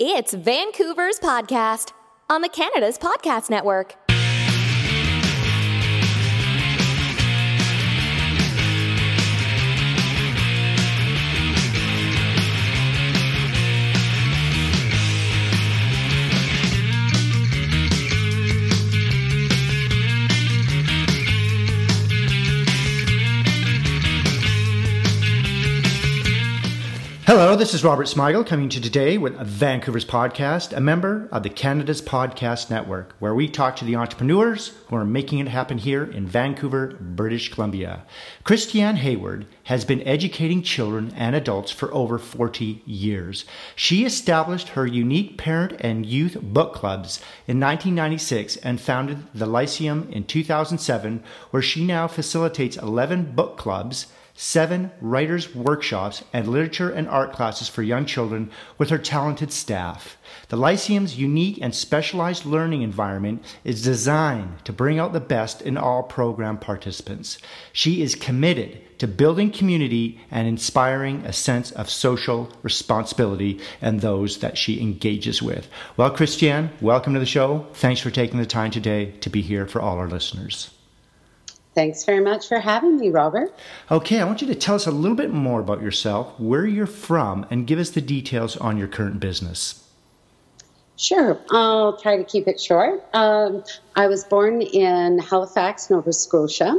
It's Vancouver's podcast on the Canada's Podcast Network. Hello, this is Robert Smigel coming to you today with Vancouver's podcast, a member of the Canada's Podcast Network, where we talk to the entrepreneurs who are making it happen here in Vancouver, British Columbia. Christiane Hayward has been educating children and adults for over 40 years. She established her unique parent and youth book clubs in 1996 and founded the Lyceum in 2007, where she now facilitates 11 book clubs seven writers' workshops, and literature and art classes for young children with her talented staff. The Lyceum's unique and specialized learning environment is designed to bring out the best in all program participants. She is committed to building community and inspiring a sense of social responsibility in those that she engages with. Well, Christiane, welcome to the show. Thanks for taking the time today to be here for all our listeners. Thanks very much for having me, Robert. Okay, I want you to tell us a little bit more about yourself, where you're from, and give us the details on your current business. Sure, I'll try to keep it short. Um, I was born in Halifax, Nova Scotia,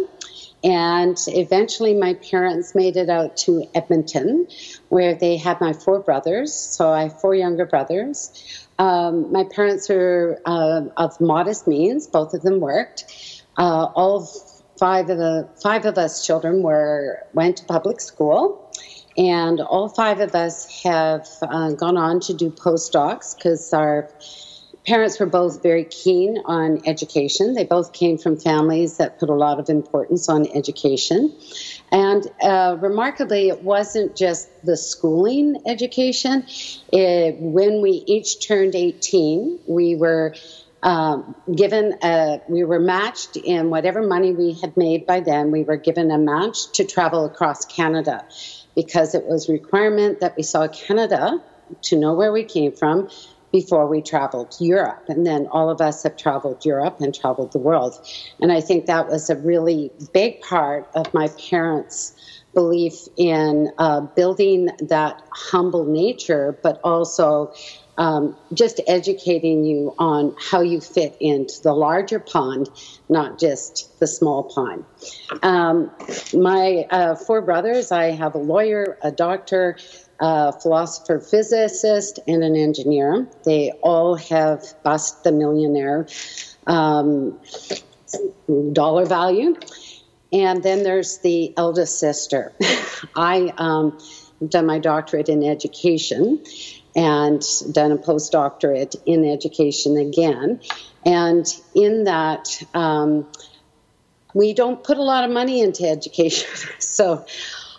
and eventually my parents made it out to Edmonton, where they had my four brothers. So I have four younger brothers. Um, my parents are uh, of modest means, both of them worked. Uh, all five of the five of us children were went to public school, and all five of us have uh, gone on to do postdocs because our parents were both very keen on education. They both came from families that put a lot of importance on education. And uh, remarkably, it wasn't just the schooling education. It, when we each turned 18, we were um, given a, we were matched in whatever money we had made by then. We were given a match to travel across Canada because it was requirement that we saw Canada to know where we came from before we traveled Europe. And then all of us have traveled Europe and traveled the world. And I think that was a really big part of my parents' belief in uh, building that humble nature, but also um, just educating you on how you fit into the larger pond, not just the small pond. Um, my uh, four brothers, I have a lawyer, a doctor, a philosopher, physicist, and an engineer. They all have bust the millionaire um, dollar value. And then there's the eldest sister. I um, done my doctorate in education and done a postdoctorate in education again. And in that, um, we don't put a lot of money into education. so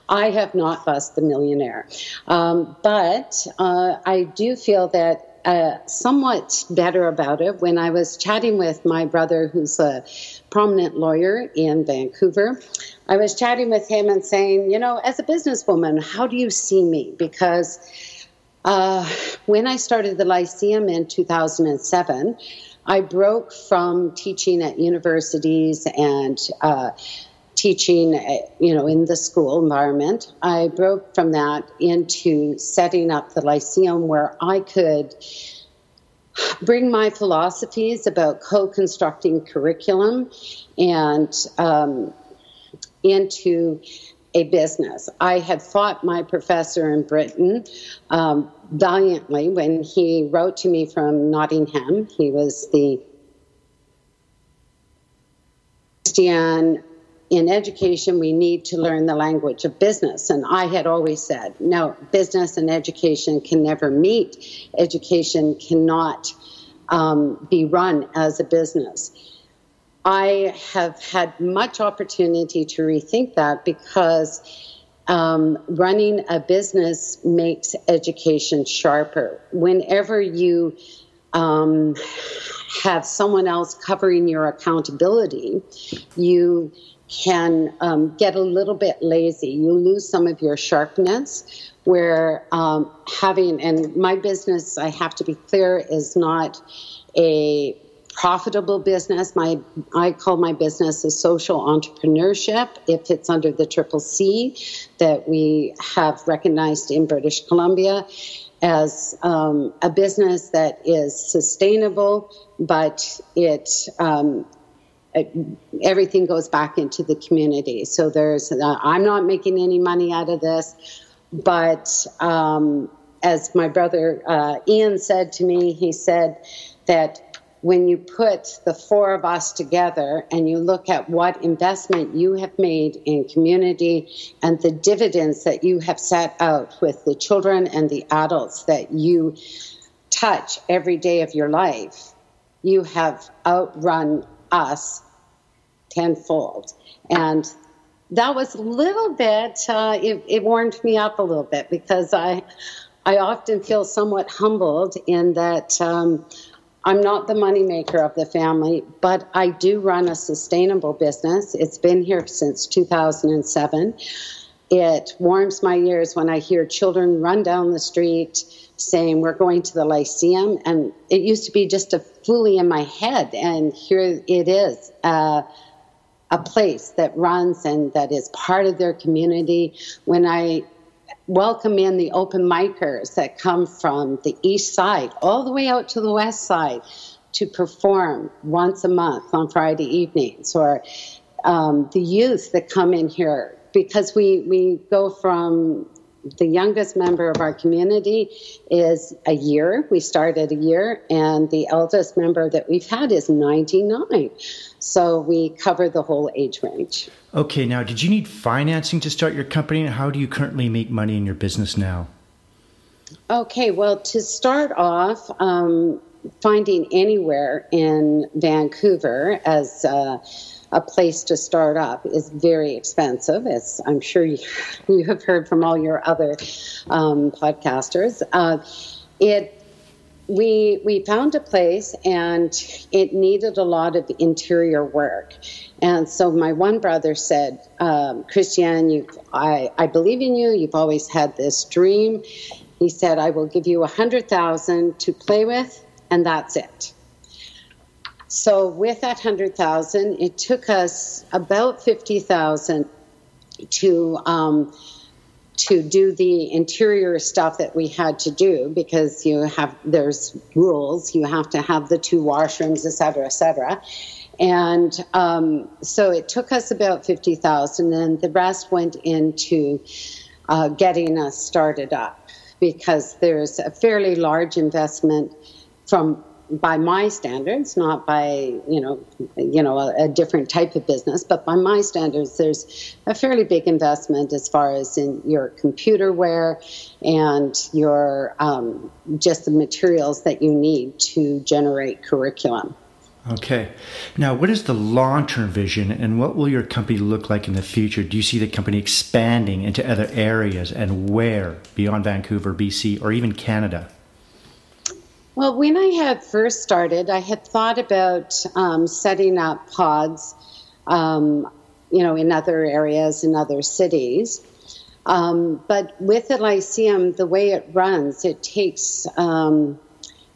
I have not bust the millionaire. Um, but uh, I do feel that uh, somewhat better about it when I was chatting with my brother, who's a prominent lawyer in Vancouver. I was chatting with him and saying, you know, as a businesswoman, how do you see me? Because uh, when I started the Lyceum in 2007, I broke from teaching at universities and uh, teaching, uh, you know, in the school environment. I broke from that into setting up the Lyceum where I could bring my philosophies about co-constructing curriculum and um, into a business. I had fought my professor in Britain um, valiantly when he wrote to me from Nottingham. He was the Christiane. In education, we need to learn the language of business. And I had always said, no, business and education can never meet. Education cannot um, be run as a business. I have had much opportunity to rethink that because um, running a business makes education sharper. Whenever you um, have someone else covering your accountability, you can um, get a little bit lazy. You lose some of your sharpness. Where um, having, and my business, I have to be clear, is not a profitable business. My I call my business a social entrepreneurship. If it's under the triple C that we have recognized in British Columbia as um, a business that is sustainable, but it um, everything goes back into the community. So there's, uh, I'm not making any money out of this, but um, as my brother uh, Ian said to me, he said that when you put the four of us together and you look at what investment you have made in community and the dividends that you have set out with the children and the adults that you touch every day of your life, you have outrun us tenfold. And that was a little bit, uh, it, it warmed me up a little bit because I, I often feel somewhat humbled in that um, I'm not the moneymaker of the family, but I do run a sustainable business. It's been here since 2007. It warms my ears when I hear children run down the street saying, We're going to the Lyceum. And it used to be just a fully in my head, and here it is. Uh, a place that runs and that is part of their community. When I welcome in the open micers that come from the east side all the way out to the west side to perform once a month on Friday evenings, or um, the youth that come in here because we, we go from the youngest member of our community is a year. We started a year, and the eldest member that we've had is 99. So we cover the whole age range. Okay, now, did you need financing to start your company, and how do you currently make money in your business now? Okay, well, to start off, um, finding anywhere in Vancouver as uh, a place to start up is very expensive, as I'm sure you, you have heard from all your other um, podcasters. Uh, it we we found a place and it needed a lot of interior work. And so my one brother said, um, Christiane, you, I, I believe in you. You've always had this dream. He said, I will give you a hundred thousand to play with, and that's it. So with that hundred thousand, it took us about fifty thousand to um, to do the interior stuff that we had to do because you have there's rules. You have to have the two washrooms, et cetera, et cetera. And um, so it took us about fifty thousand, and the rest went into uh, getting us started up because there's a fairly large investment from by my standards, not by you know, you know, a, a, different type of business, but by my standards, there's a fairly big investment as far as in your computer wear and your um, just the materials that you need to generate curriculum. Okay. Now, what is the long term vision and what will your company look like in the future? Do you see the company expanding into other areas and where beyond Vancouver, BC, or even Canada? Well, when I had first started, I had thought about um, setting up pods, um, you know, in other areas, in other cities. Um, but with the Lyceum, the way it runs, it takes, um,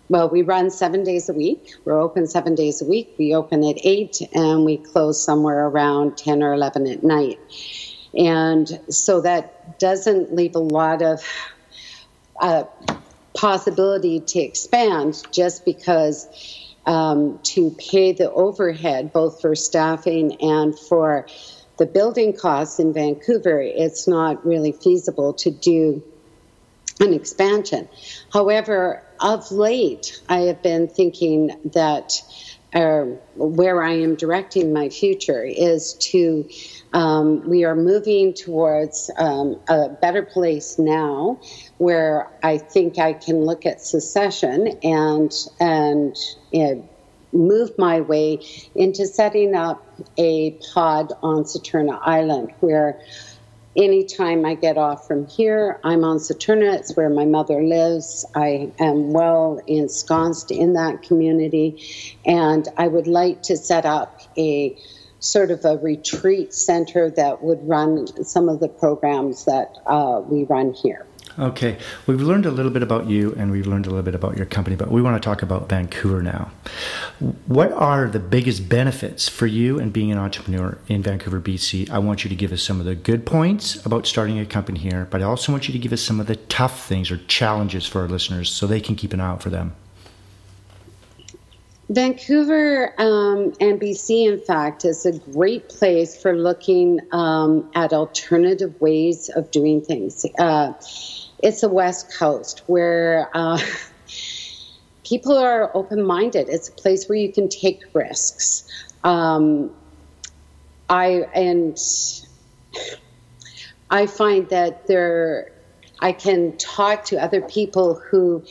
well, we run seven days a week. We're open seven days a week. We open at eight and we close somewhere around 10 or 11 at night. And so that doesn't leave a lot of uh, possibility to expand just because um, to pay the overhead, both for staffing and for the building costs in Vancouver, it's not really feasible to do an expansion. However, of late, I have been thinking that uh, where I am directing my future is to um, we are moving towards um, a better place now, where I think I can look at secession and and move my way into setting up a pod on Saturna Island, where anytime I get off from here, I'm on Saturna. It's where my mother lives. I am well ensconced in that community, and I would like to set up a sort of a retreat center that would run some of the programs that uh, we run here. Okay, we've learned a little bit about you and we've learned a little bit about your company, but we want to talk about Vancouver now. What are the biggest benefits for you and being an entrepreneur in Vancouver, BC? I want you to give us some of the good points about starting a company here, but I also want you to give us some of the tough things or challenges for our listeners so they can keep an eye out for them. Vancouver um, and BC, in fact, is a great place for looking um, at alternative ways of doing things. Uh, it's the West Coast where uh, people are open minded. It's a place where you can take risks. Um, I and I find that there, I can talk to other people who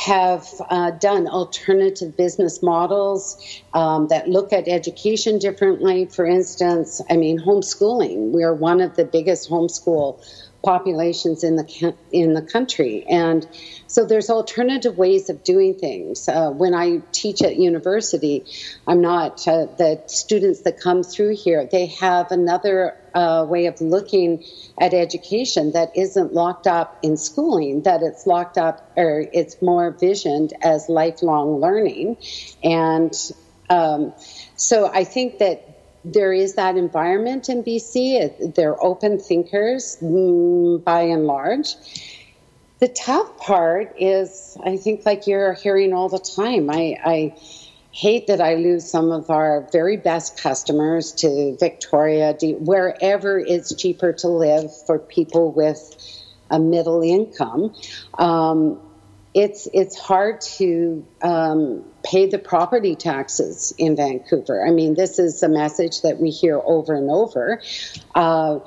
have uh, done alternative business models um, that look at education differently. For instance, I mean, homeschooling. We are one of the biggest homeschool populations in the in the country, and so there's alternative ways of doing things. Uh, when I teach at university, I'm not uh, the students that come through here. They have another uh, way of looking at education that isn't locked up in schooling. That it's locked up or it's more visioned as lifelong learning, and um, so I think that there is that environment in BC. They're open thinkers mm, by and large. The tough part is, I think, like you're hearing all the time, I, I hate that I lose some of our very best customers to Victoria, wherever it's cheaper to live for people with a middle income. Um, it's it's hard to um, pay the property taxes in Vancouver. I mean, this is a message that we hear over and over. Uh,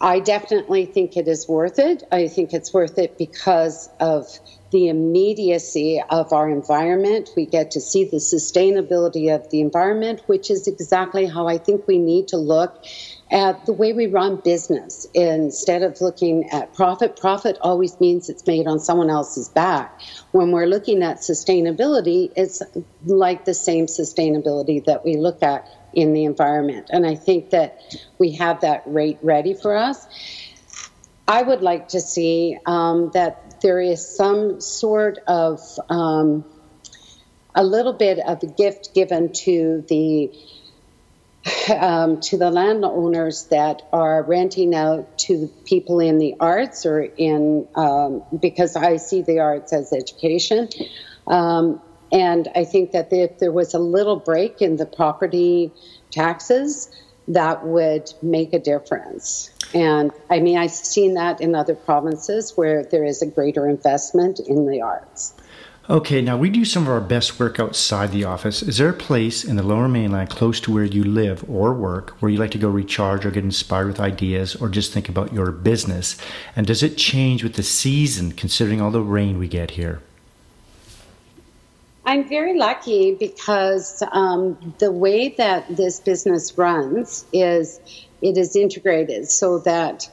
I definitely think it is worth it. I think it's worth it because of the immediacy of our environment. We get to see the sustainability of the environment, which is exactly how I think we need to look at the way we run business instead of looking at profit. Profit always means it's made on someone else's back. When we're looking at sustainability, it's like the same sustainability that we look at in the environment. And I think that we have that rate ready for us. I would like to see um, that there is some sort of um, a little bit of a gift given to the um, to the landowners that are renting out to people in the arts or in um, because I see the arts as education. Um, and I think that if there was a little break in the property taxes, that would make a difference. And I mean, I've seen that in other provinces where there is a greater investment in the arts. Okay, now we do some of our best work outside the office. Is there a place in the lower mainland close to where you live or work where you like to go recharge or get inspired with ideas or just think about your business? And does it change with the season considering all the rain we get here? I'm very lucky because um, the way that this business runs is it is integrated so that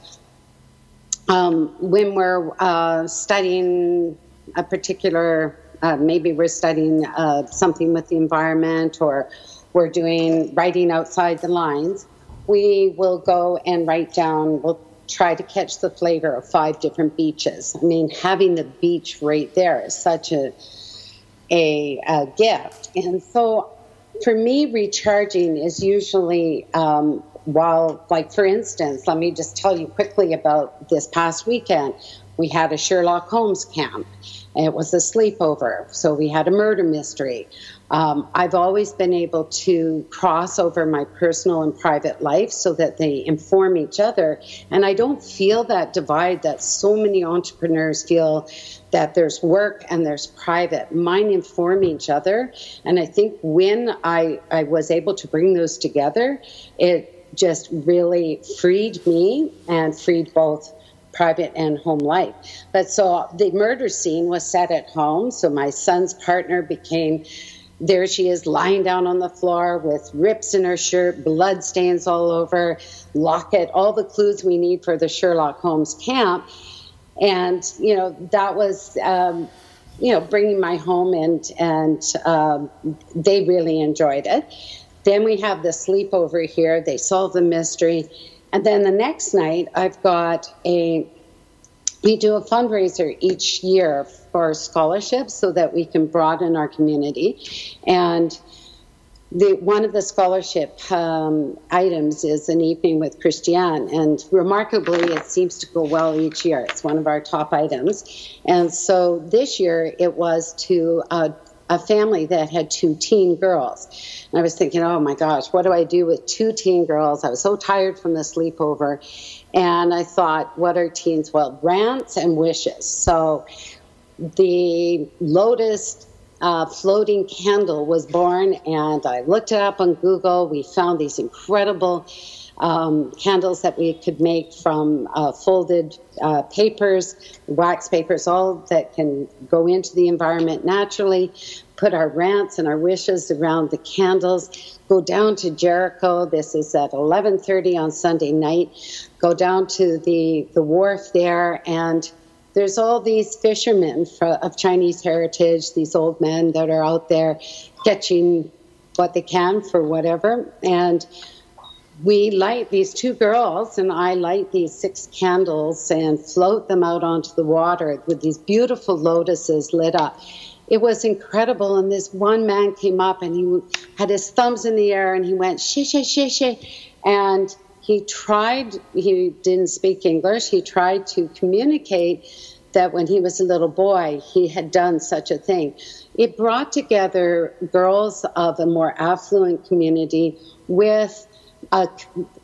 um, when we're uh, studying a particular uh, maybe we're studying uh, something with the environment or we're doing writing outside the lines, we will go and write down, we'll try to catch the flavor of five different beaches. I mean, having the beach right there is such a, a, a gift. And so for me, recharging is usually um, while, like, for instance, let me just tell you quickly about this past weekend. We had a Sherlock Holmes camp. It was a sleepover, so we had a murder mystery. Um, I've always been able to cross over my personal and private life so that they inform each other. And I don't feel that divide that so many entrepreneurs feel that there's work and there's private. Mine inform each other. And I think when I, I was able to bring those together, it just really freed me and freed both private and home life. But so the murder scene was set at home. So my son's partner became there she is lying down on the floor with rips in her shirt, blood stains all over, locket, all the clues we need for the Sherlock Holmes camp. And, you know, that was, um, you know, bringing my home and, and um, they really enjoyed it. Then we have the sleepover here. They solve the mystery. And then the next night, I've got a, we do a fundraiser each year for scholarships so that we can broaden our community. And the, one of the scholarship um, items is an evening with Christiane, and remarkably, it seems to go well each year. It's one of our top items, and so this year it was to uh, a family that had two teen girls. And I was thinking, oh my gosh, what do I do with two teen girls? I was so tired from the sleepover. And I thought, what are teens? Well, rants and wishes. So the Lotus uh, floating candle was born, and I looked it up on Google. We found these incredible um, candles that we could make from uh, folded uh, papers, wax papers, all that can go into the environment naturally. Put our rants and our wishes around the candles. Go down to Jericho. This is at 11:30 on Sunday night. Go down to the the wharf there and there's all these fishermen of Chinese heritage, these old men that are out there catching what they can for whatever. And we light these two girls and I light these six candles and float them out onto the water with these beautiful lotuses lit up. It was incredible. And this one man came up and he had his thumbs in the air and he went, she, she, she, she. And he tried, he didn't speak English, he tried to communicate that when he was a little boy, he had done such a thing. It brought together girls of a more affluent community with a,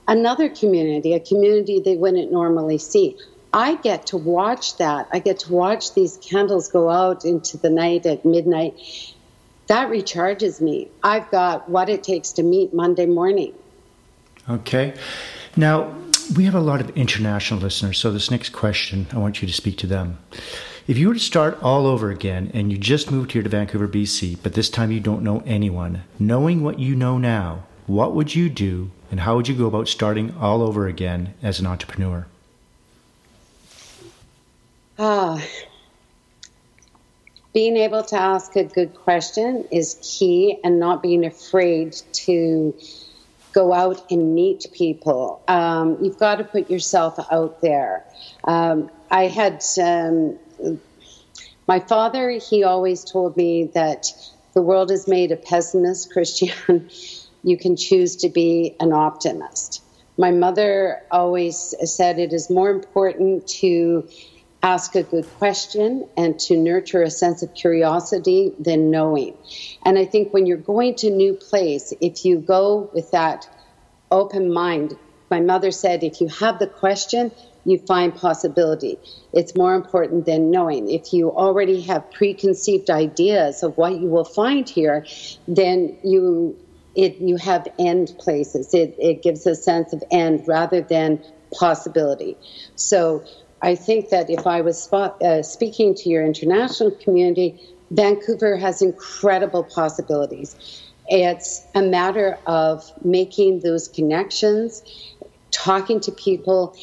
another community, a community they wouldn't normally see. I get to watch that. I get to watch these candles go out into the night at midnight. That recharges me. I've got what it takes to meet Monday morning. Okay. Now, we have a lot of international listeners, so this next question, I want you to speak to them. If you were to start all over again and you just moved here to Vancouver, BC, but this time you don't know anyone, knowing what you know now, what would you do and how would you go about starting all over again as an entrepreneur? Ah, being able to ask a good question is key and not being afraid to go out and meet people. Um, you've got to put yourself out there. Um, I had um, my father, he always told me that the world is made of pessimists, Christiane you can choose to be an optimist. My mother always said it is more important to ask a good question and to nurture a sense of curiosity than knowing. And I think when you're going to new place, if you go with that open mind, my mother said, if you have the question, you find possibility. It's more important than knowing. If you already have preconceived ideas of what you will find here, then you it you have end places. It it gives a sense of end rather than possibility. So I think that if I was spot, uh, speaking to your international community, Vancouver has incredible possibilities. It's a matter of making those connections, talking to people,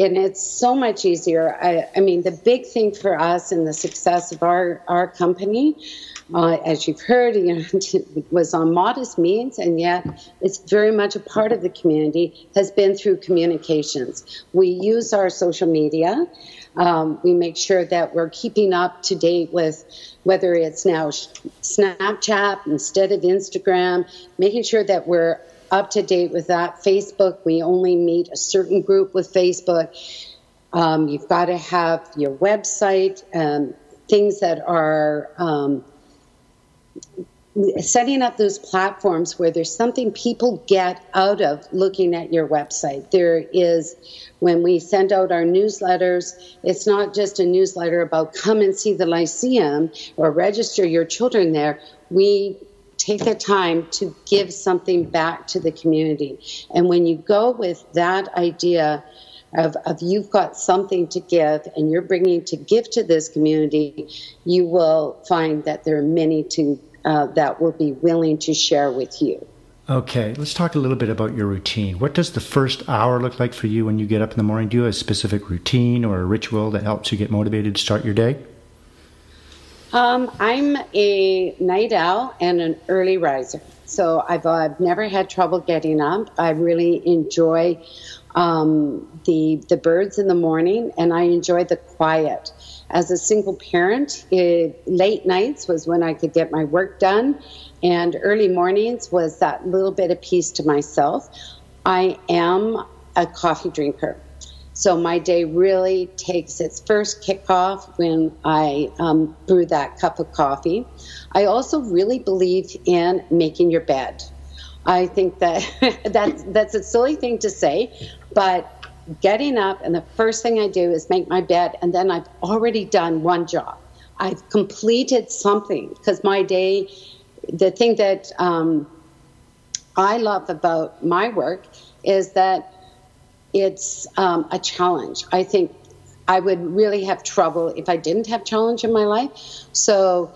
and it's so much easier. I, I mean, the big thing for us and the success of our, our company uh, as you've heard, you know, was on modest means, and yet it's very much a part of the community, has been through communications. We use our social media. Um, we make sure that we're keeping up to date with whether it's now Snapchat instead of Instagram, making sure that we're up to date with that. Facebook, we only meet a certain group with Facebook. Um, you've got to have your website, um, things that are um, setting up those platforms where there's something people get out of looking at your website. There is, when we send out our newsletters, it's not just a newsletter about come and see the Lyceum or register your children there. We take the time to give something back to the community. And when you go with that idea, of, of you've got something to give and you're bringing to give to this community, you will find that there are many to uh, that will be willing to share with you. Okay, let's talk a little bit about your routine. What does the first hour look like for you when you get up in the morning? Do you have a specific routine or a ritual that helps you get motivated to start your day? Um, I'm a night owl and an early riser. So I've, I've never had trouble getting up. I really enjoy um, the the birds in the morning, and I enjoy the quiet. As a single parent, it, late nights was when I could get my work done, and early mornings was that little bit of peace to myself. I am a coffee drinker. So my day really takes its first kickoff when I um, brew that cup of coffee. I also really believe in making your bed. I think that that's that's a silly thing to say, but getting up and the first thing I do is make my bed, and then I've already done one job. I've completed something because my day, the thing that um, I love about my work is that it's um, a challenge. I think I would really have trouble if I didn't have challenge in my life. So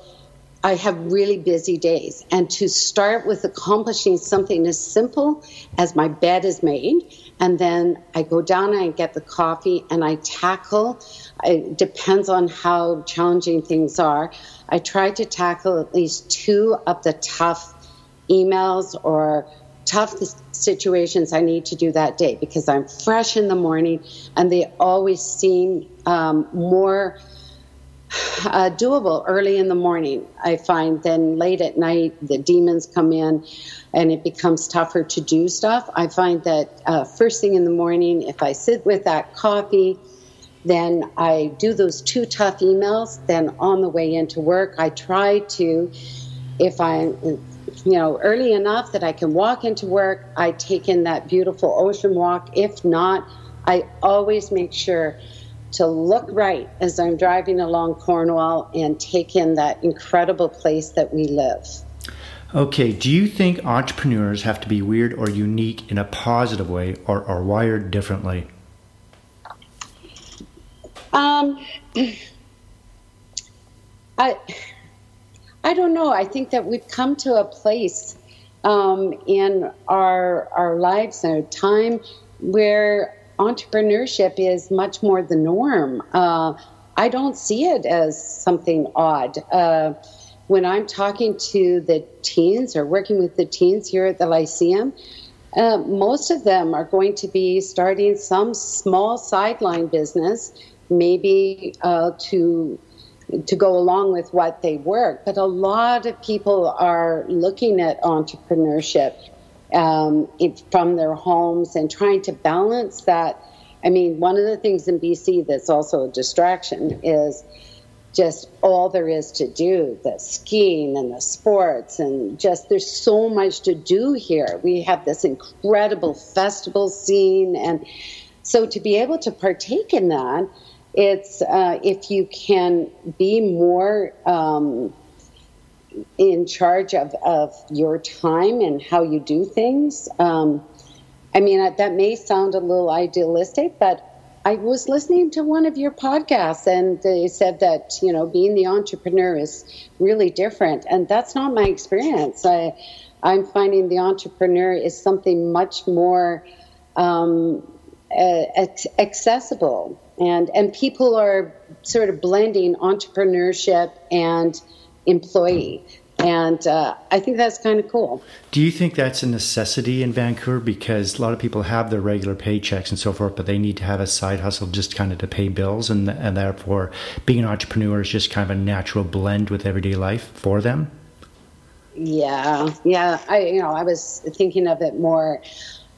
I have really busy days. And to start with accomplishing something as simple as my bed is made, and then I go down and I get the coffee and I tackle, it depends on how challenging things are. I try to tackle at least two of the tough emails or tough situations I need to do that day because I'm fresh in the morning and they always seem um, more uh, doable early in the morning. I find then late at night the demons come in, and it becomes tougher to do stuff. I find that uh, first thing in the morning, if I sit with that coffee, then I do those two tough emails. Then on the way into work, I try to, if I, you know, early enough that I can walk into work, I take in that beautiful ocean walk. If not, I always make sure to look right as I'm driving along Cornwall and take in that incredible place that we live. Okay, do you think entrepreneurs have to be weird or unique in a positive way or are wired differently? Um, I, I don't know. I think that we've come to a place um, in our our lives and our time where entrepreneurship is much more the norm. Uh, I don't see it as something odd. Uh, when I'm talking to the teens or working with the teens here at the Lyceum, uh, most of them are going to be starting some small sideline business, maybe uh, to to go along with what they work. But a lot of people are looking at entrepreneurship um, from their homes and trying to balance that. I mean, one of the things in BC that's also a distraction is just all there is to do the skiing and the sports, and just there's so much to do here. We have this incredible festival scene, and so to be able to partake in that, it's uh, if you can be more. Um, in charge of, of your time and how you do things. Um, I mean, that may sound a little idealistic, but I was listening to one of your podcasts and they said that, you know, being the entrepreneur is really different. And that's not my experience. I, I'm finding the entrepreneur is something much more um, uh, accessible. And, and people are sort of blending entrepreneurship and employee. And uh, I think that's kind of cool. Do you think that's a necessity in Vancouver? Because a lot of people have their regular paychecks and so forth, but they need to have a side hustle just kind of to pay bills. And, and therefore, being an entrepreneur is just kind of a natural blend with everyday life for them. Yeah, yeah. I, you know, I was thinking of it more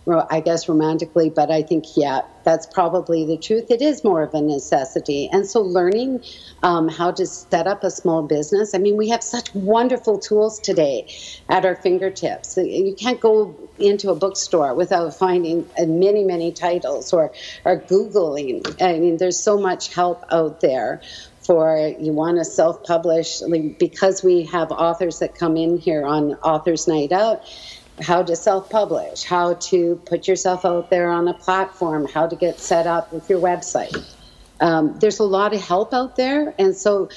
I guess romantically, but I think, yeah, that's probably the truth. It is more of a necessity. And so learning um, how to set up a small business, I mean, we have such wonderful tools today at our fingertips. You can't go into a bookstore without finding uh, many, many titles or, or Googling. I mean, there's so much help out there for you want to self publish because we have authors that come in here on Authors Night Out how to self publish, how to put yourself out there on a platform, how to get set up with your website. Um, there's a lot of help out there. And so,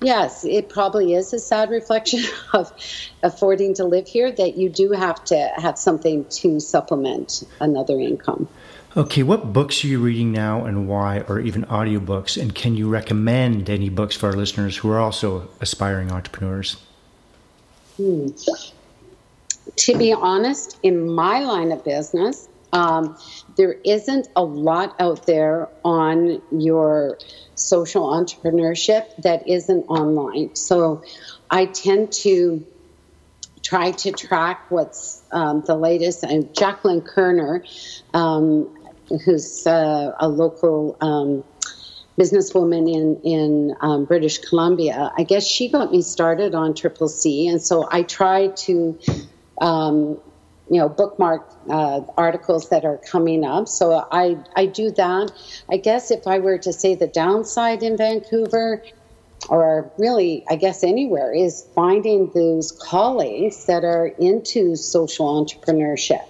yes, it probably is a sad reflection of affording to live here that you do have to have something to supplement another income. Okay, what books are you reading now and why, or even audiobooks? And can you recommend any books for our listeners who are also aspiring entrepreneurs? Hmm. To be honest, in my line of business, um, there isn't a lot out there on your social entrepreneurship that isn't online. So I tend to try to track what's um, the latest. And Jacqueline Kerner, um, who's uh, a local um, businesswoman in in um, British Columbia, I guess she got me started on Triple C, and so I try to um, you know bookmark uh, articles that are coming up. So i i do that. I guess if i were to say the downside in vancouver or really i guess anywhere is finding those colleagues that are into social entrepreneurship.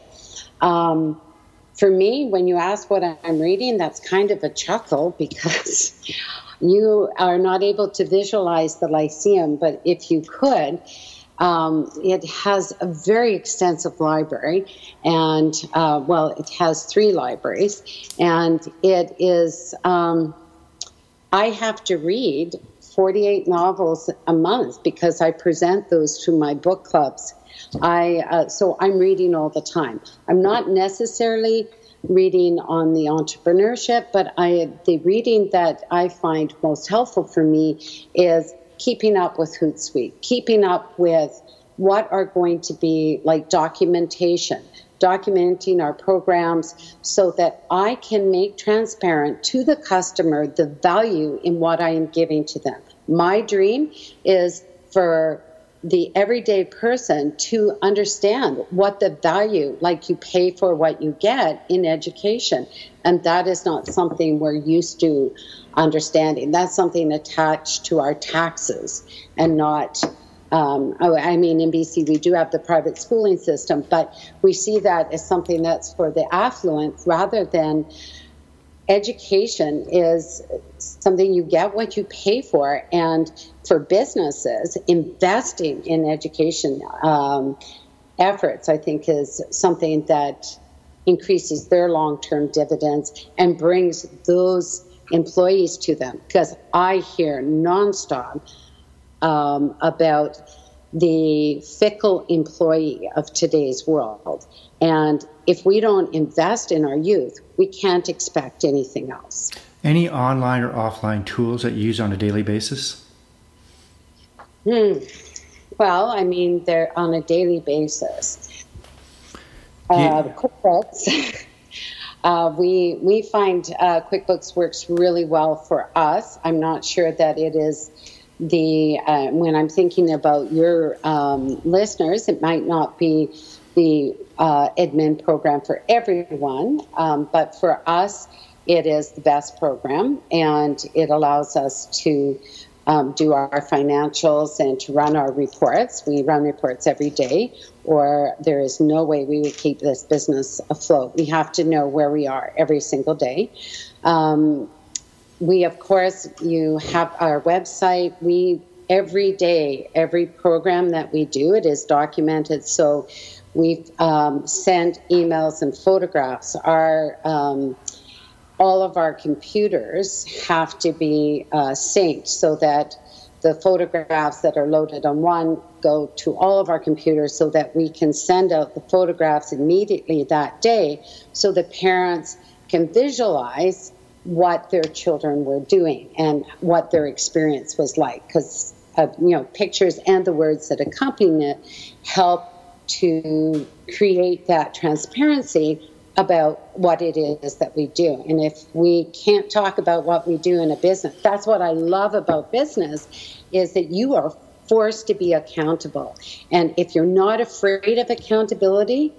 Um, for me when you ask what i'm reading that's kind of a chuckle because you are not able to visualize the lyceum. But if you could um, it has a very extensive library, and uh, well, it has three libraries, and it is. Um, I have to read 48 novels a month because I present those to my book clubs. I uh, so I'm reading all the time. I'm not necessarily reading on the entrepreneurship, but I the reading that I find most helpful for me is keeping up with Hootsuite, keeping up with what are going to be like documentation, documenting our programs so that I can make transparent to the customer the value in what I am giving to them. My dream is for the everyday person to understand what the value, like you pay for what you get in education. And that is not something we're used to understanding. That's something attached to our taxes and not. Um, oh, I mean, in BC, we do have the private schooling system, but we see that as something that's for the affluent rather than education is something you get what you pay for. And for businesses, investing in education um, efforts, I think, is something that increases their long term dividends and brings those employees to them because I hear nonstop um, about the fickle employee of today's world. And if we don't invest in our youth, we can't expect anything else. Any online or offline tools that you use on a daily basis? Hmm. Well, I mean, they're on a daily basis. Uh, QuickBooks. Uh, we we find uh, QuickBooks works really well for us. I'm not sure that it is the uh, when I'm thinking about your um, listeners, it might not be the uh, admin program for everyone, um, but for us, it is the best program, and it allows us to um, do our financials and to run our reports. We run reports every day, or there is no way we would keep this business afloat. We have to know where we are every single day. Um, we, of course, you have our website. We every day, every program that we do, it is documented. So we've um, sent emails and photographs. Our um, all of our computers have to be uh, synced so that the photographs that are loaded on one go to all of our computers so that we can send out the photographs immediately that day so the parents can visualize what their children were doing and what their experience was like because uh, you know pictures and the words that accompany it help to create that transparency about what it is that we do. And if we can't talk about what we do in a business, that's what I love about business is that you are forced to be accountable. And if you're not afraid of accountability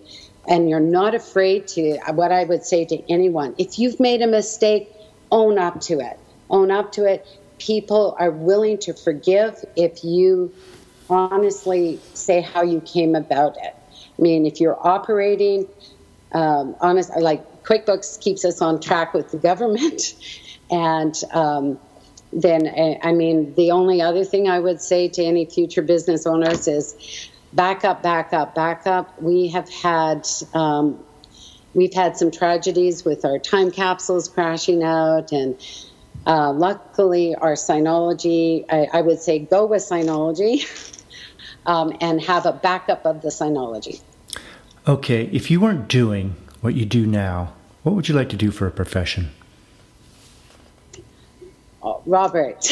and you're not afraid to what I would say to anyone, if you've made a mistake, own up to it. Own up to it. People are willing to forgive if you honestly say how you came about it. I mean, if you're operating um, honest, like QuickBooks keeps us on track with the government, and um, then I mean the only other thing I would say to any future business owners is back up, back up, back up. We have had um, we've had some tragedies with our time capsules crashing out and. Uh, luckily, our Synology, I, I, would say go with Synology. um, and have a backup of the Synology. Okay, if you weren't doing what you do now, what would you like to do for a profession? Robert,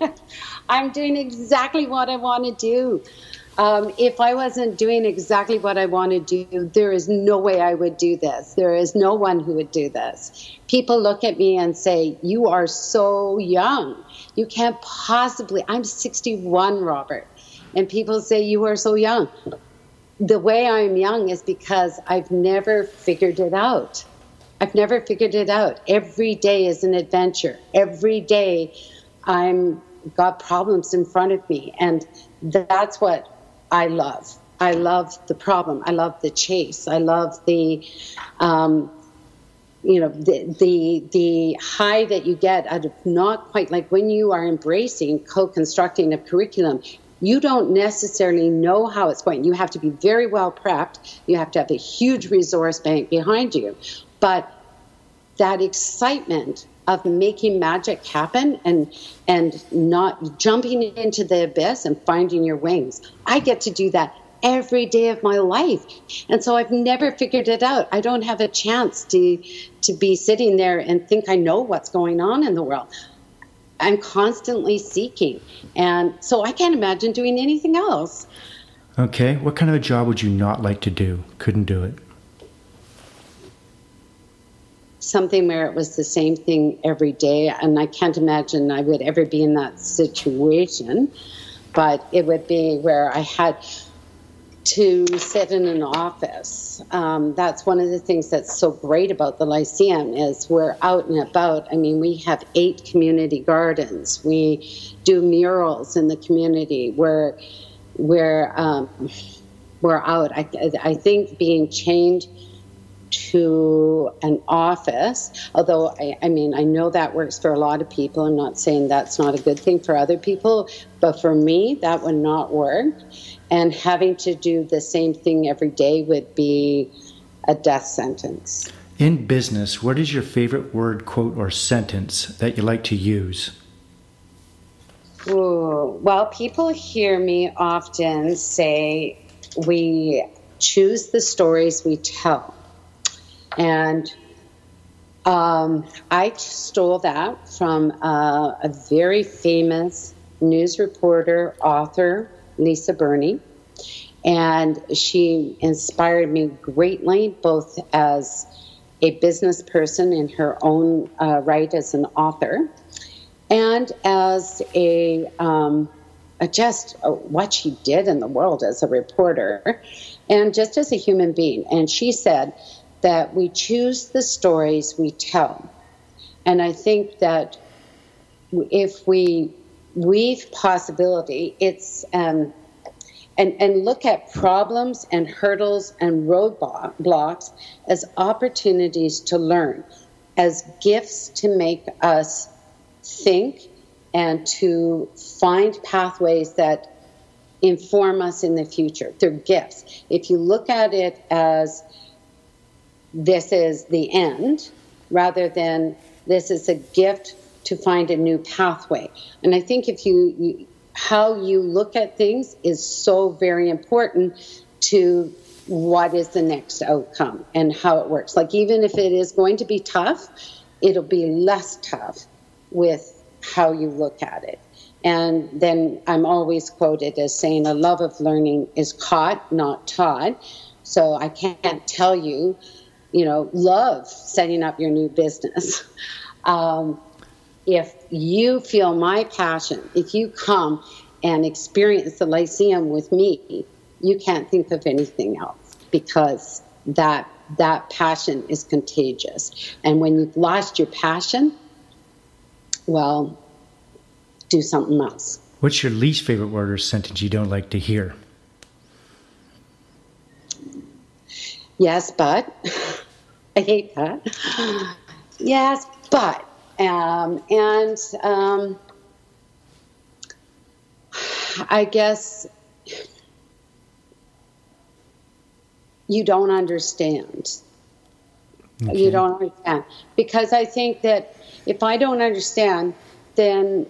I'm doing exactly what I want to do. Um, if I wasn't doing exactly what I want to do, there is no way I would do this. There is no one who would do this. People look at me and say, You are so young. You can't possibly. I'm 61, Robert. And people say, You are so young. The way I'm young is because I've never figured it out. I've never figured it out. Every day is an adventure. Every day I'm got problems in front of me. And that's what I love. I love the problem. I love the chase. I love the, um, you know, the, the the high that you get out of not quite like when you are embracing co-constructing a curriculum. You don't necessarily know how it's going. You have to be very well prepped. You have to have a huge resource bank behind you. But that excitement of making magic happen and and not jumping into the abyss and finding your wings. I get to do that every day of my life. And so I've never figured it out. I don't have a chance to to be sitting there and think I know what's going on in the world. I'm constantly seeking. And so I can't imagine doing anything else. Okay, what kind of a job would you not like to do? Couldn't do it something where it was the same thing every day. And I can't imagine I would ever be in that situation, but it would be where I had to sit in an office. Um, that's one of the things that's so great about the Lyceum is we're out and about. I mean, we have eight community gardens. We do murals in the community. We're we're um, we're out. I, I think being chained to an office, although I, I, mean, I know that works for a lot of people. I'm not saying that's not a good thing for other people, but for me, that would not work. And having to do the same thing every day would be a death sentence. In business, what is your favorite word, quote, or sentence that you like to use? Ooh, well, people hear me often say, we choose the stories we tell. And um, I stole that from uh, a very famous news reporter, author, Lisa Burney. And she inspired me greatly, both as a business person in her own uh, right as an author, and as a, um, a just uh, what she did in the world as a reporter, and just as a human being. And she said that we choose the stories we tell. And I think that if we weave possibility, it's um, and, and look at problems and hurdles and roadblocks as opportunities to learn, as gifts to make us think and to find pathways that inform us in the future. They're gifts. If you look at it as this is the end rather than this is a gift to find a new pathway. And I think if you, you how you look at things is so very important to what is the next outcome and how it works. Like even if it is going to be tough, it'll be less tough with how you look at it. And then I'm always quoted as saying a love of learning is caught, not taught. So I can't tell you you know, love setting up your new business. Um, if you feel my passion, if you come and experience the Lyceum with me, you can't think of anything else because that that passion is contagious. And when you've lost your passion, well, do something else. What's your least favorite word or sentence you don't like to hear? Yes, but I hate that. yes, but um, and um, I guess you don't understand. Okay. You don't understand because I think that if I don't understand, then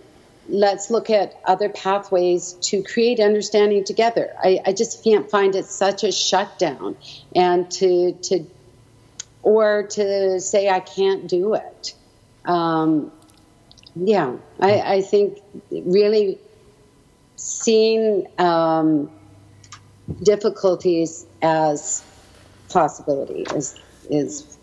let's look at other pathways to create understanding together. I, I just can't find it such a shutdown and to to or to say I can't do it. Um, yeah, I, I, think really seeing um, difficulties as possibility is is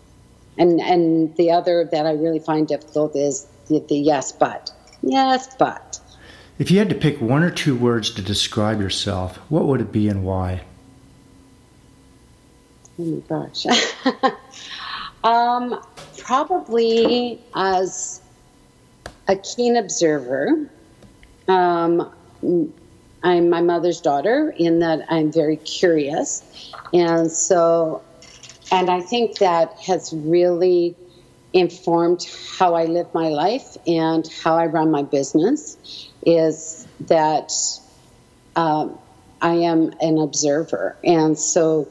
and and the other that I really find difficult is the, the yes but yes but. If you had to pick one or two words to describe yourself, what would it be and why? Oh my gosh. um, probably as a keen observer. Um, I'm my mother's daughter in that I'm very curious. And so, and I think that has really informed how I live my life and how I run my business is that um, I am an observer. And so,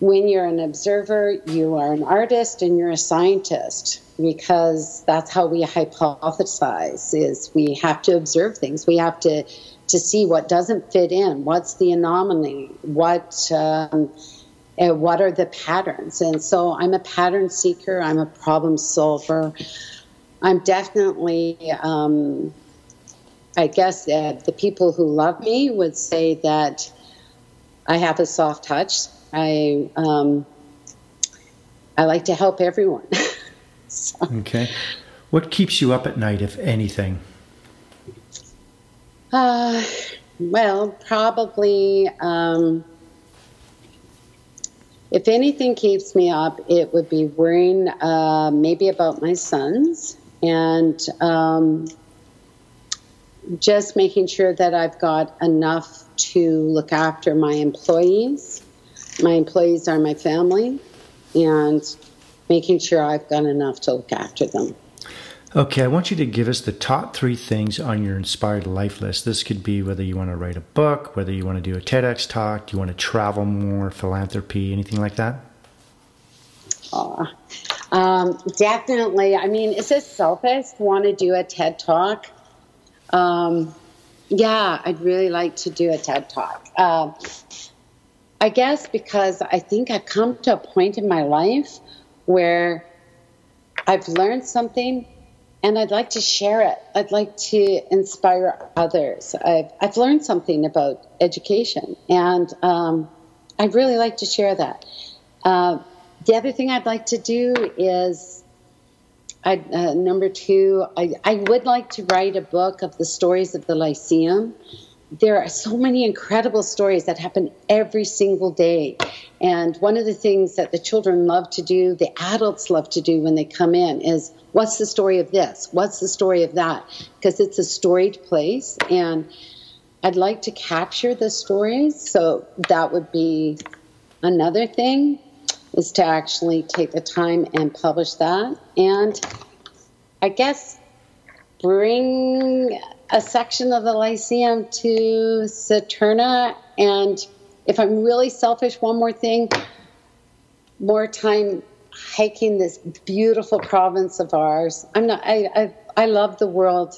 when you're an observer, you are an artist and you're a scientist because that's how we hypothesize is we have to observe things. We have to to see what doesn't fit in, what's the anomaly, what um, uh, what are the patterns. And so I'm a pattern seeker. I'm a problem solver. I'm definitely um, I guess uh, the people who love me would say that I have a soft touch I um, I like to help everyone. so. Okay. What keeps you up at night, if anything? Uh, well, probably. Um, if anything keeps me up, it would be worrying uh, maybe about my sons and um, just making sure that I've got enough to look after my employees my employees are my family and making sure I've got enough to look after them. Okay, I want you to give us the top three things on your inspired life list. This could be whether you want to write a book, whether you want to do a TEDx talk, do you want to travel more, philanthropy, anything like that? Oh, um, definitely. I mean, is it selfish want to do a TED talk? Um, yeah, I'd really like to do a TED talk. Uh, I guess because I think I've come to a point in my life where I've learned something and I'd like to share it. I'd like to inspire others. I've, I've learned something about education and um, I'd really like to share that. Uh, the other thing I'd like to do is uh, number two, I, I would like to write a book of the stories of the Lyceum there are so many incredible stories that happen every single day. And one of the things that the children love to do, the adults love to do when they come in, is what's the story of this? What's the story of that? Because it's a storied place. And I'd like to capture the stories. So that would be another thing is to actually take the time and publish that. And I guess bring a section of the Lyceum to Saturna. And if I'm really selfish, one more thing more time hiking this beautiful province of ours. I'm not, I, I, I love the world.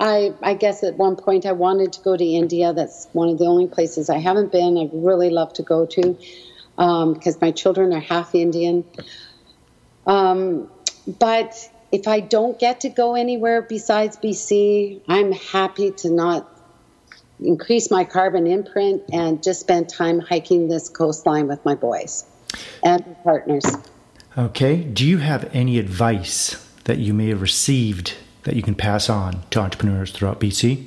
I, I guess at one point I wanted to go to India. That's one of the only places I haven't been. I'd really love to go to because um, my children are half Indian. Um, but if I don't get to go anywhere besides BC, I'm happy to not increase my carbon imprint and just spend time hiking this coastline with my boys and partners. Okay. Do you have any advice that you may have received that you can pass on to entrepreneurs throughout BC?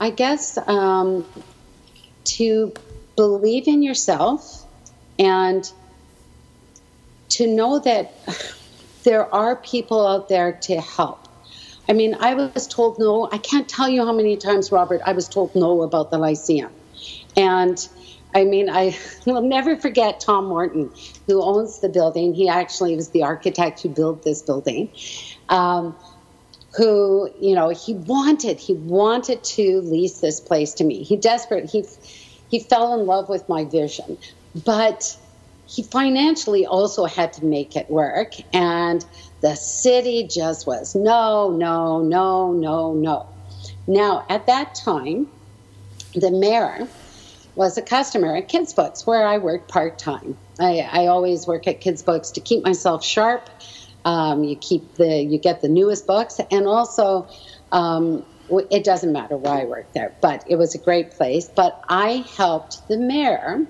I guess um, to believe in yourself and to know that there are people out there to help. I mean, I was told no. I can't tell you how many times, Robert, I was told no about the Lyceum. And I mean, I will never forget Tom Morton, who owns the building. He actually was the architect who built this building. Um, who, you know, he wanted, he wanted to lease this place to me. He desperate, he, he fell in love with my vision. But he financially also had to make it work. And the city just was no, no, no, no, no. Now, at that time, the mayor was a customer at Kids Books, where I worked part time. I, I, always work at Kids Books to keep myself sharp. Um, you keep the you get the newest books, and also um, it doesn't matter why I work there, but it was a great place. But I helped the mayor,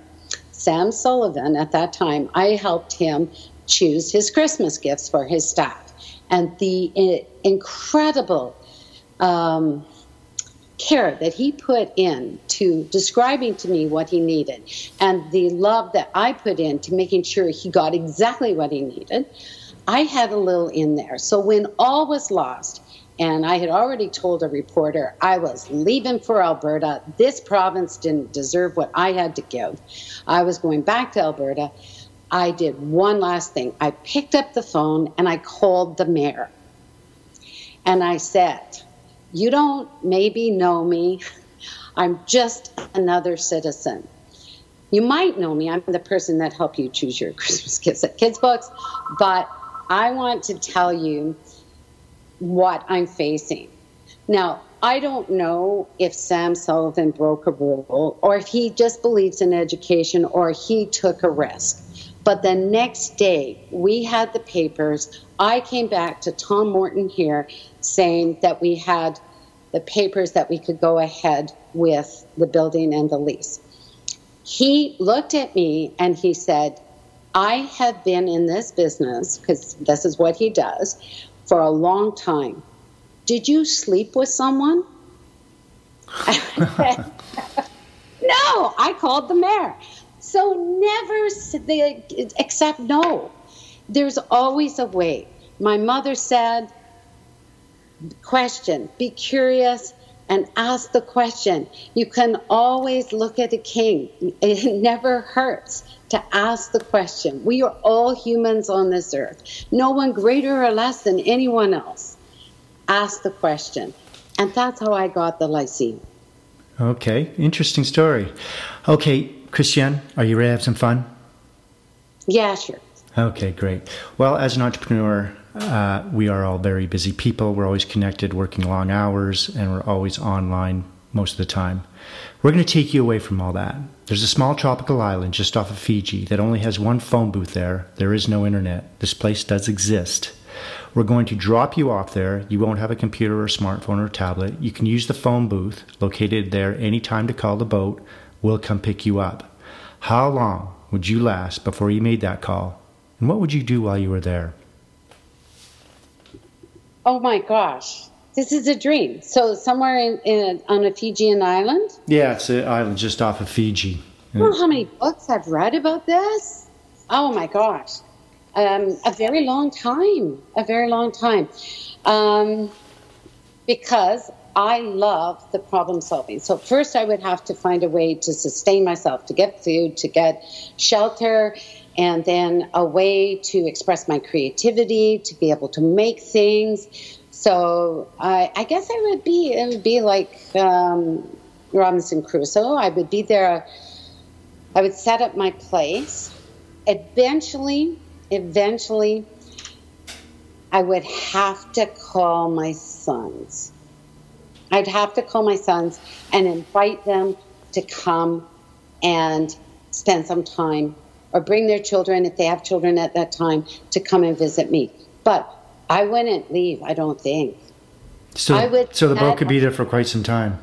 Sam Sullivan, at that time. I helped him choose his Christmas gifts for his staff, and the uh, incredible. Um, care that he put in to describing to me what he needed and the love that I put in to making sure he got exactly what he needed, I had a little in there. So when all was lost, and I had already told a reporter I was leaving for Alberta, this province didn't deserve what I had to give. I was going back to Alberta. I did one last thing. I picked up the phone and I called the mayor. And I said, you don't maybe know me. I'm just another citizen. You might know me. I'm the person that helped you choose your Christmas gifts at Kids Books, but I want to tell you what I'm facing. Now, I don't know if Sam Sullivan broke a rule or if he just believes in education or he took a risk. But the next day, we had the papers. I came back to Tom Morton here saying that we had the papers that we could go ahead with the building and the lease. He looked at me and he said, I have been in this business, because this is what he does, for a long time. Did you sleep with someone? no, I called the mayor. So never accept no. There's always a way. My mother said, question, be curious, and ask the question. You can always look at a king. It never hurts to ask the question. We are all humans on this earth, no one greater or less than anyone else. Ask the question. And that's how I got the Lyceum. Okay, interesting story. Okay, Christiane, are you ready to have some fun? Yeah, sure. Okay, great. Well, as an entrepreneur, uh, we are all very busy people. We're always connected, working long hours, and we're always online most of the time. We're going to take you away from all that. There's a small tropical island just off of Fiji that only has one phone booth there. There is no internet. This place does exist. We're going to drop you off there. You won't have a computer or smartphone or tablet. You can use the phone booth located there anytime to call the boat. We'll come pick you up. How long would you last before you made that call? And what would you do while you were there? Oh my gosh, this is a dream. So somewhere in, in on a Fijian island. Yeah, it's an island just off of Fiji. You know how many books I've read about this? Oh my gosh, um, a very long time. A very long time, um, because I love the problem solving. So first, I would have to find a way to sustain myself, to get food, to get shelter, and then a way to express my creativity, to be able to make things. So I, I guess I would be it would be like um, Robinson Crusoe. I would be there. I would set up my place. Eventually, eventually, I would have to call my sons. I'd have to call my sons and invite them to come and spend some time or bring their children, if they have children at that time, to come and visit me. But I wouldn't leave, I don't think. So, I would so the boat could be there for quite some time.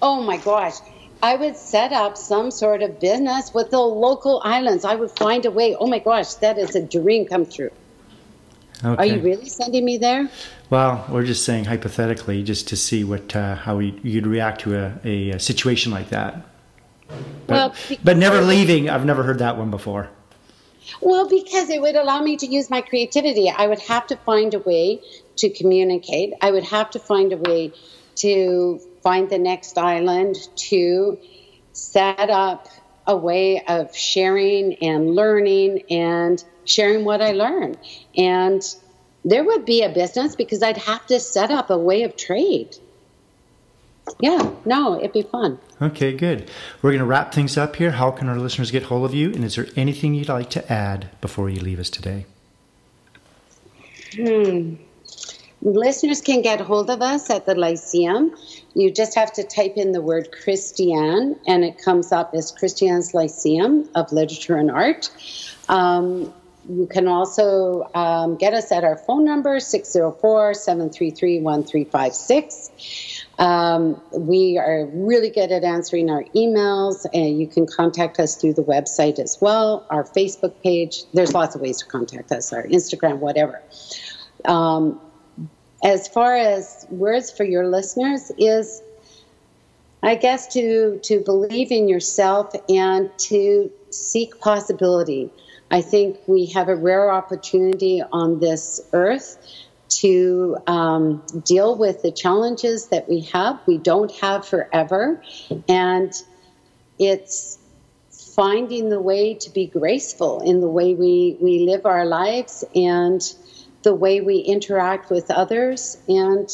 Oh my gosh. I would set up some sort of business with the local islands. I would find a way. Oh my gosh, that is a dream come true. Okay. Are you really sending me there? Well, we're just saying hypothetically, just to see what uh, how you'd react to a, a, a situation like that. But, well, but never leaving. I've never heard that one before. Well, because it would allow me to use my creativity. I would have to find a way to communicate. I would have to find a way to find the next island, to set up a way of sharing and learning and sharing what I learn. And there would be a business because I'd have to set up a way of trade. Yeah, no, it'd be fun. Okay, good. We're going to wrap things up here. How can our listeners get hold of you? And is there anything you'd like to add before you leave us today? Hmm. Listeners can get hold of us at the Lyceum. You just have to type in the word Christiane, and it comes up as Christiane's Lyceum of Literature and Art. Um, you can also um, get us at our phone number, 604 733 1356. Um, we are really good at answering our emails, and you can contact us through the website as well, our Facebook page. There's lots of ways to contact us, our Instagram, whatever. Um, as far as words for your listeners, is I guess to to believe in yourself and to seek possibility. I think we have a rare opportunity on this earth to um, deal with the challenges that we have. We don't have forever. And it's finding the way to be graceful in the way we, we live our lives and the way we interact with others and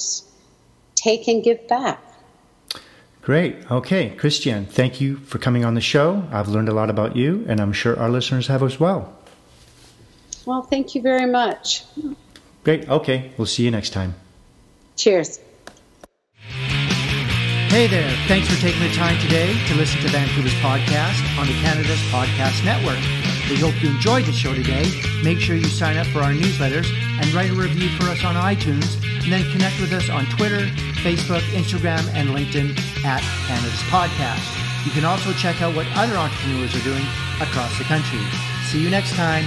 take and give back. Great. Okay. Christiane, thank you for coming on the show. I've learned a lot about you, and I'm sure our listeners have as well. Well, thank you very much. Great. Okay. We'll see you next time. Cheers. Hey there. Thanks for taking the time today to listen to Vancouver's podcast on the Canada's Podcast Network. We hope you enjoyed the show today. Make sure you sign up for our newsletters and write a review for us on iTunes, and then connect with us on Twitter, Facebook, Instagram, and LinkedIn at Canada's Podcast. You can also check out what other entrepreneurs are doing across the country. See you next time.